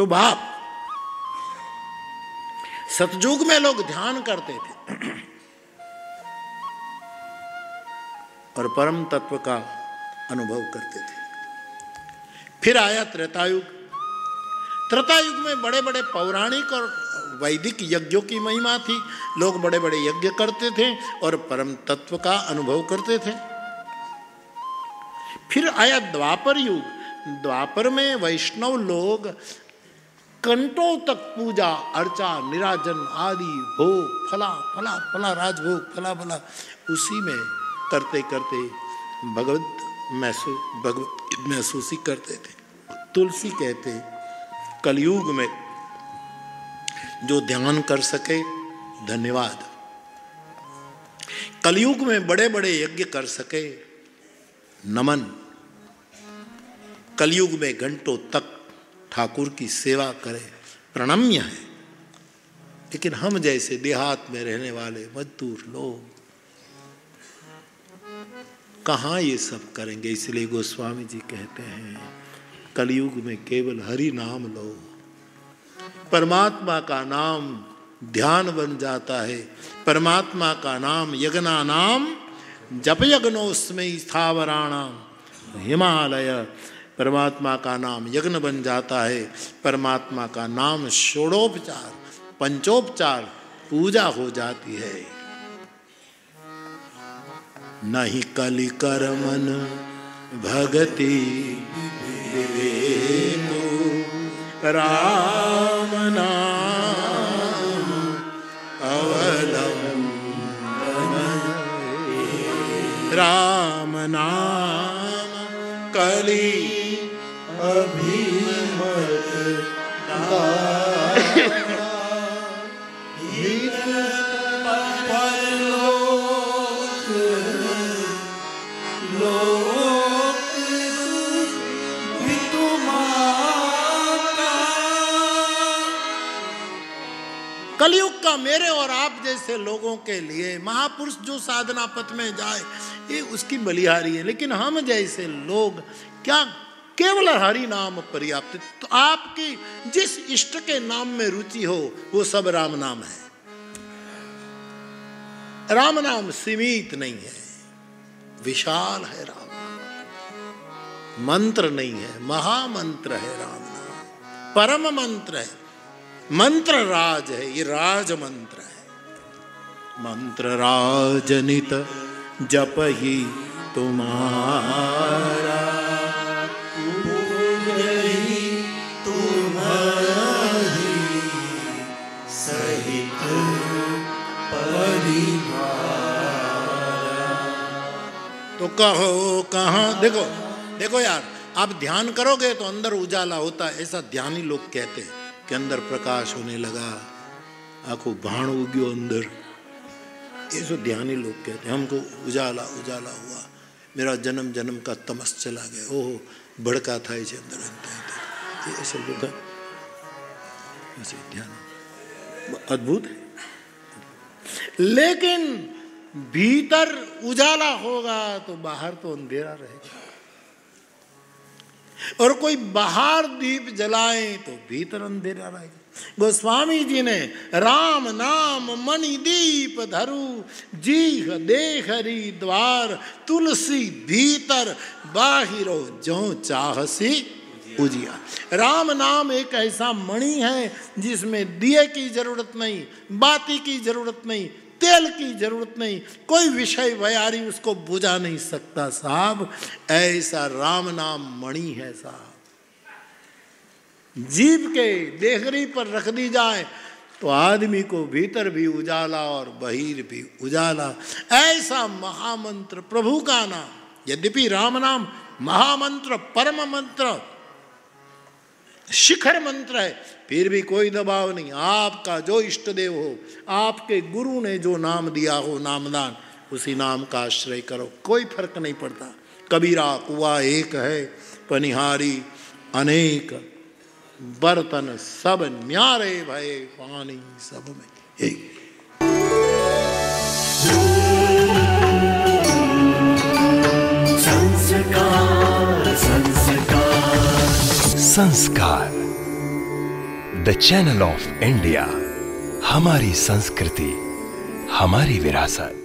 तो बाप, सतयुग में लोग ध्यान करते थे। और परम तत्व का अनुभव करते थे। फिर आया त्रेतायुग। त्रेतायुग में बड़े बड़े पौराणिक और वैदिक यज्ञों की महिमा थी। लोग बड़े बड़े यज्ञ करते थे और परम तत्व का अनुभव करते थे। फिर आया द्वापर युग। द्वापर में वैष्णव लोग कंटों तक पूजा, अर्चा, निराजन आदि भोग फला फला फला राजभोग फला फला, उसी में करते करते भगवत महसूस भगवत महसूसी करते थे। तुलसी कहते, कलयुग में जो ध्यान कर सके, धन्यवाद। कलयुग में बड़े बड़े यज्ञ कर सके, नमन। कलयुग में घंटों तक ठाकुर की सेवा करें। प्रणम्य है। लेकिन हम जैसे देहात में रहने वाले मजदूर लोग, कहाँ ये सब करेंगे? इसलिए गोस्वामी जी कहते हैं, कलयुग में केवल हरि नाम लो। परमात्मा का नाम ध्यान बन जाता है। परमात्मा का नाम यज्ञना नाम, जप यज्ञोस्मय स्थावराणाम। हिमालय परमात्मा का नाम यज्ञ बन जाता है। परमात्मा का नाम षोड़ोपचार, पंचोपचार पूजा हो जाती है। नहीं कलि कर मन भगति राम नाम अवलम राम नाम कली कलयुग का मेरे और आप जैसे लोगों के लिए, महापुरुष जो साधना पथ में जाए, ये उसकी बलिहारी है। लेकिन हम जैसे लोग, क्या केवल हरि नाम पर्याप्त। तो आपकी जिस इष्ट के नाम में रुचि हो, वो सब राम नाम है। राम नाम सीमित नहीं है। विशाल है राम नाम। मंत्र नहीं है। महामंत्र है राम नाम। परम मंत्र है। मंत्र राज है। ये राज मंत्र है। मंत्र राजनित जप ही तुम्हारा। कहो कहाँ? देखो देखो यार, आप ध्यान करोगे तो अंदर उजाला होता ऐसा ध्यानी लोग कहते हैं कि अंदर प्रकाश होने लगा, आँखों भाण उग्यो अंदर। ये जो ध्यानी लोग कहते हैं, हमको उजाला उजाला हुआ। मेरा जन्म जन्म का तमस चला गया। ओह, भड़का था इसे अंदर अंदर। ऐसे लोग ध्यान। अद्भुत लेकिन भीतर उजाला होगा तो बाहर तो अंधेरा रहेगा। और कोई बाहर दीप जलाए तो भीतर अंधेरा रहेगा। गोस्वामी जी ने राम नाम मणि दीप धरु जी देहरी द्वार, तुलसी भीतर बाहिरो जो चाहसी उजिया राम नाम एक ऐसा मणि है जिसमें दिए की ज़रूरत नहीं, बाती की ज़रूरत नहीं तेल की ज़रूरत नहीं। कोई विषय वयारी उसको बुझा नहीं सकता साहब। ऐसा राम नाम मणि है साहब। जीव के देहरी पर रख दी जाए तो आदमी को भीतर भी उजाला और बहिर भी उजाला। ऐसा महामंत्र प्रभु का नाम, यद्यपि राम नाम महामंत्र परम मंत्र शिखर मंत्र है, फिर भी कोई दबाव नहीं। आपका जो इष्ट देव हो, आपके गुरु ने जो नाम दिया हो, नामदान, उसी नाम का आश्रय करो। कोई फ़र्क नहीं पड़ता। कबीरा, कुआ एक है, पनिहारी अनेक। बर्तन सब न्यारे भय, पानी सब में। एक संस्कार। द चैनल ऑफ़ इंडिया हमारी संस्कृति हमारी विरासत।